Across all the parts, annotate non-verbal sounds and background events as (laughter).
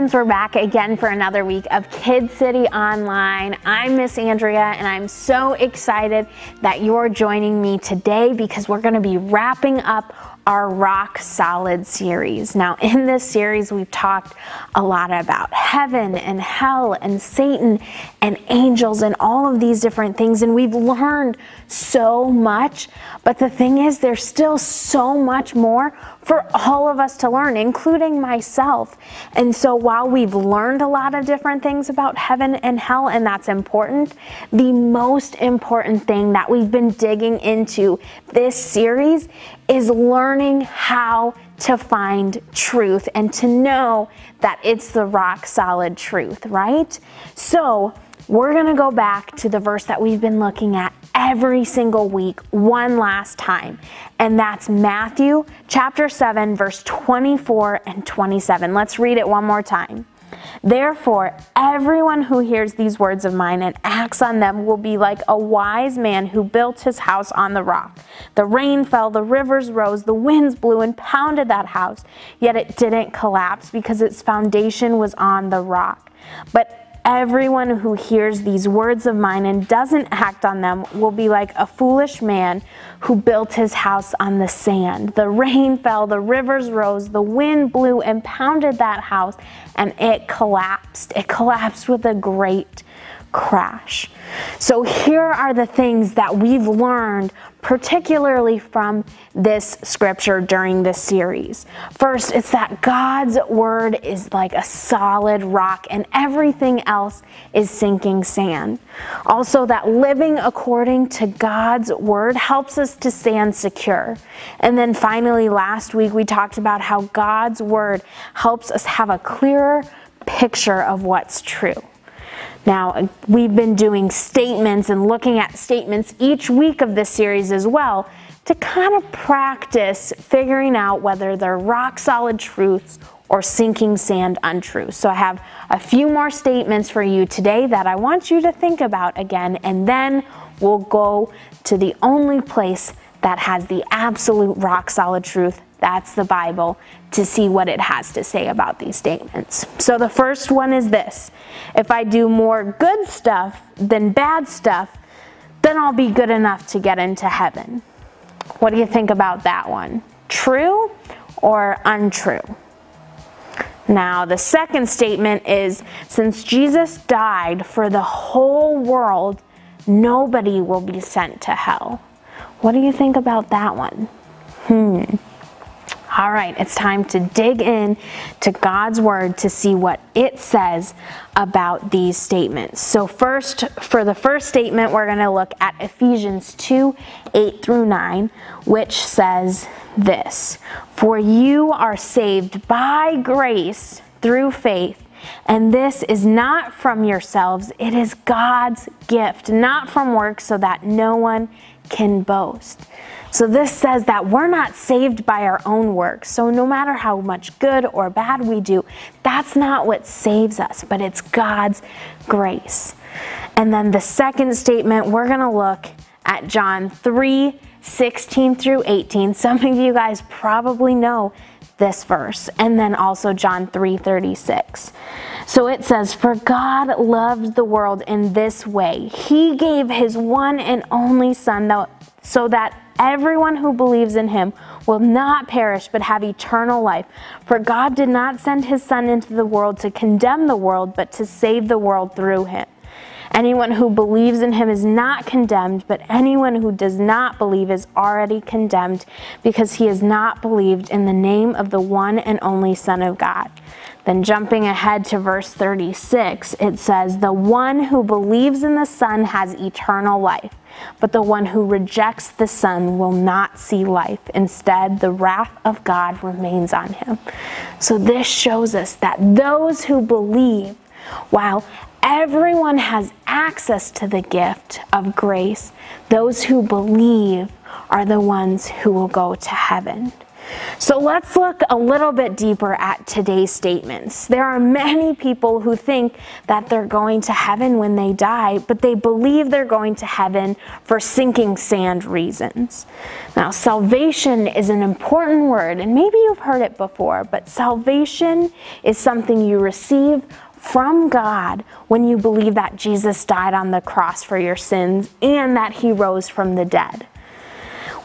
friends, we're back again for another week of Kid City Online. I'm Miss Andrea, and I'm so excited that you're joining me today because we're going to be wrapping up our Rock Solid series. Now, in this series, we've talked a lot about heaven and hell and Satan and angels and all of these different things, and we've learned so much. But the thing is, there's still so much more for all of us to learn, including myself. And so, while we've learned a lot of different things about heaven and hell, and that's important, the most important thing that we've been digging into this series is learning how to find truth and to know that it's the rock solid truth, right? So, we're going to go back to the verse that we've been looking at every single week one last time. And that's Matthew chapter 7, verse 24 and 27. Let's read it one more time. Therefore, everyone who hears these words of mine and acts on them will be like a wise man who built his house on the rock. The rain fell, the rivers rose, the winds blew and pounded that house, yet it didn't collapse because its foundation was on the rock. But Everyone who hears these words of mine and doesn't act on them will be like a foolish man who built his house on the sand. The rain (laughs) fell, the rivers rose, the wind blew and pounded that house, and it collapsed. It collapsed with a great crash. So, here are the things that we've learned, particularly from this scripture during this series. First, it's that God's word is like a solid rock, and everything else is sinking sand. Also, that living according to God's word helps us to stand secure. And then finally, last week we talked about how God's word helps us have a clearer picture of what's true. Now, we've been doing statements and looking at statements each week of this series as well to kind of practice figuring out whether they're rock solid truths or sinking sand untruths. So, I have a few more statements for you today that I want you to think about again, and then we'll go to the only place that has the absolute rock solid truth that's the Bible to see what it has to say about these statements. So the first one is this if I do more good stuff than bad stuff, then I'll be good enough to get into heaven. What do you think about that one? True or untrue? Now, the second statement is since Jesus died for the whole world, nobody will be sent to hell. What do you think about that one? Hmm. All right, it's time to dig in to God's word to see what it says about these statements. So, first, for the first statement, we're going to look at Ephesians 2 8 through 9, which says this For you are saved by grace through faith. And this is not from yourselves, it is God's gift, not from works, so that no one can boast. So this says that we're not saved by our own works. So no matter how much good or bad we do, that's not what saves us, but it's God's grace. And then the second statement, we're going to look at John 3 16 through 18. Some of you guys probably know this verse and then also John 3:36. So it says for God loved the world in this way. He gave his one and only son so that Everyone who believes in him will not perish but have eternal life. For God did not send his Son into the world to condemn the world, but to save the world through him. Anyone who believes in him is not condemned, but anyone who does not believe is already condemned because he has not believed in the name of the one and only Son of God. Then, jumping ahead to verse 36, it says, The one who believes in the Son has eternal life. But the one who rejects the Son will not see life. Instead, the wrath of God remains on him. So, this shows us that those who believe, while everyone has access to the gift of grace, those who believe are the ones who will go to heaven. So let's look a little bit deeper at today's statements. There are many people who think that they're going to heaven when they die, but they believe they're going to heaven for sinking sand reasons. Now, salvation is an important word, and maybe you've heard it before, but salvation is something you receive from God when you believe that Jesus died on the cross for your sins and that he rose from the dead.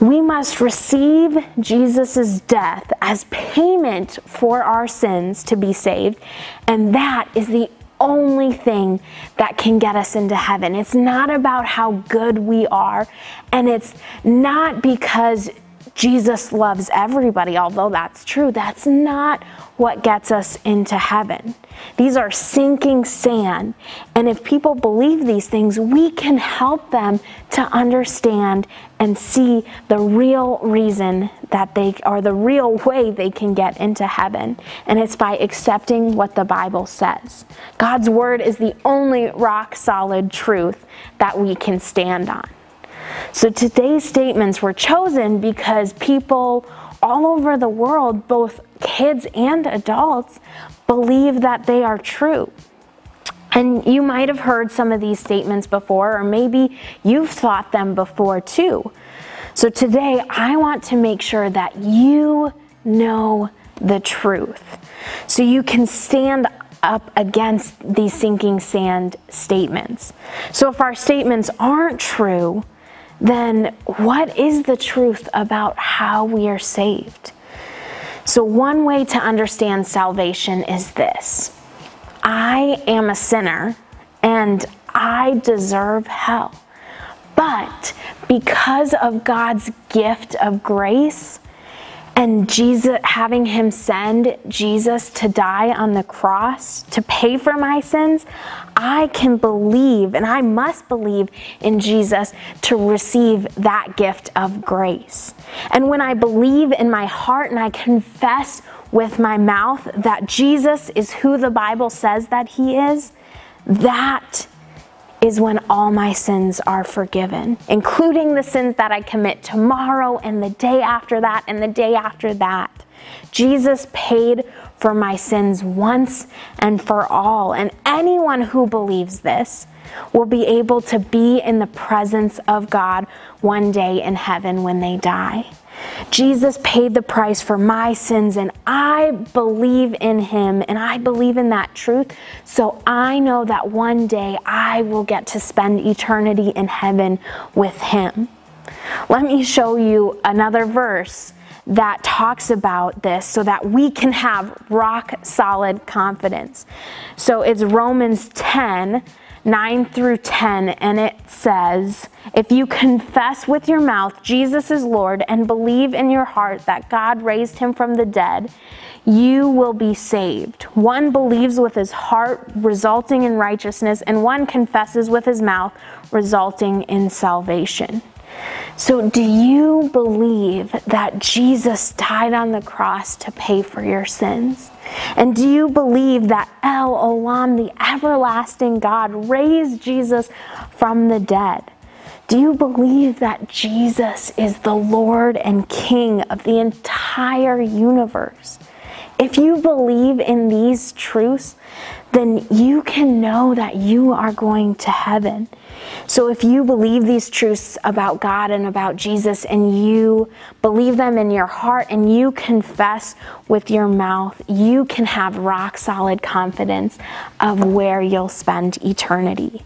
We must receive Jesus' death as payment for our sins to be saved, and that is the only thing that can get us into heaven. It's not about how good we are, and it's not because Jesus loves everybody, although that's true. That's not what gets us into heaven. These are sinking sand. And if people believe these things, we can help them to understand and see the real reason that they, are the real way they can get into heaven. And it's by accepting what the Bible says. God's word is the only rock solid truth that we can stand on. So today's statements were chosen because people all over the world, both kids and adults, believe that they are true. And you might have heard some of these statements before, or maybe you've thought them before too. So today, I want to make sure that you know the truth so you can stand up against these sinking sand statements. So if our statements aren't true, then what is the truth about how we are saved? So, one way to understand salvation is this I am a sinner and I deserve hell. But because of God's gift of grace, and Jesus having him send Jesus to die on the cross to pay for my sins, I can believe and I must believe in Jesus to receive that gift of grace. And when I believe in my heart and I confess with my mouth that Jesus is who the Bible says that he is, that is when all my sins are forgiven, including the sins that I commit tomorrow and the day after that and the day after that. Jesus paid for my sins once and for all. And anyone who believes this will be able to be in the presence of God one day in heaven when they die. Jesus paid the price for my sins, and I believe in him and I believe in that truth. So I know that one day I will get to spend eternity in heaven with him. Let me show you another verse that talks about this so that we can have rock solid confidence. So it's Romans 10 9 through 10, and it says, If you confess with your mouth Jesus is Lord and believe in your heart that God raised him from the dead, you will be saved. One believes with his heart, resulting in righteousness, and one confesses with his mouth, resulting in salvation. So, do you believe that Jesus died on the cross to pay for your sins? And do you believe that El Olam, the everlasting God, raised Jesus from the dead? Do you believe that Jesus is the Lord and King of the entire universe? If you believe in these truths, then you can know that you are going to heaven. So if you believe these truths about God and about Jesus and you believe them in your heart and you confess with your mouth, you can have rock solid confidence of where you'll spend eternity.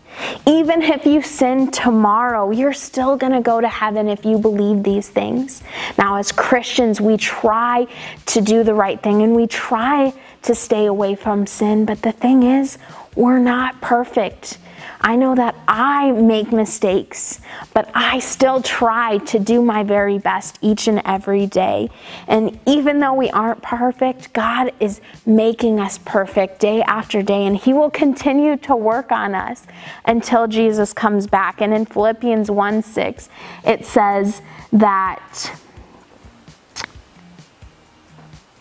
Even if you sin tomorrow, you're still going to go to heaven if you believe these things. Now, as Christians, we try to do the right thing and we try to stay away from sin, but the thing is, we're not perfect. I know that I make mistakes, but I still try to do my very best each and every day. And even though we aren't perfect, God is making us perfect day after day, and He will continue to work on us until Jesus comes back. And in Philippians 1 6, it says that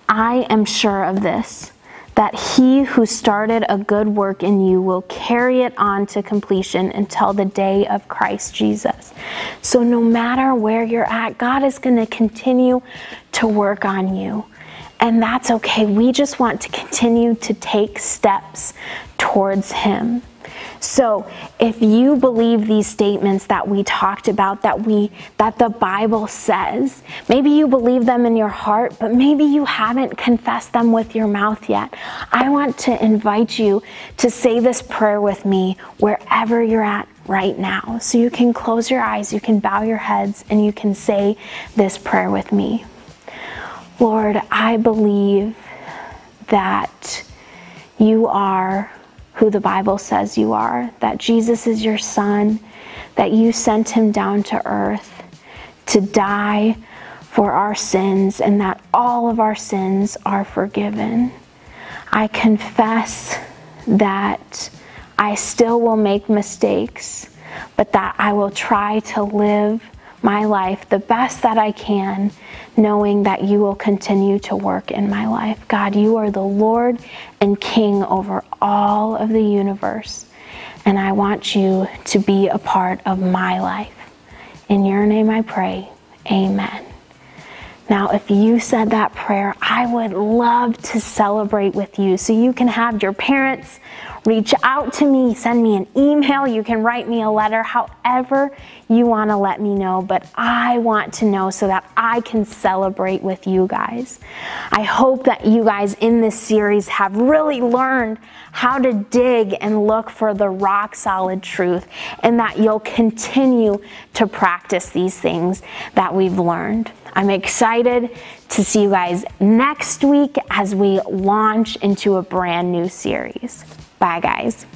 I am sure of this that he who started a good work in you will carry it on to completion until the day of Christ Jesus. So, no matter where you're at, God is going to continue to work on you. And that's okay. We just want to continue to take steps towards Him. So, if you believe these statements that we talked about that we that the Bible says, maybe you believe them in your heart, but maybe you haven't confessed them with your mouth yet. I want to invite you to say this prayer with me wherever you're at right now. So you can close your eyes, you can bow your heads and you can say this prayer with me. Lord, I believe that you are who the Bible says you are, that Jesus is your son, that you sent him down to earth to die for our sins, and that all of our sins are forgiven. I confess that I still will make mistakes, but that I will try to live my life the best that I can, knowing that you will continue to work in my life. God, you are the Lord and King over all of the universe, and I want you to be a part of my life. In your name I pray, amen. Now, if you said that prayer, I would love to celebrate with you. So you can have your parents reach out to me, send me an email, you can write me a letter, however you want to let me know. But I want to know so that I can celebrate with you guys. I hope that you guys in this series have really learned how to dig and look for the rock solid truth and that you'll continue to practice these things that we've learned. I'm excited to see you guys next week as we launch into a brand new series. Bye, guys.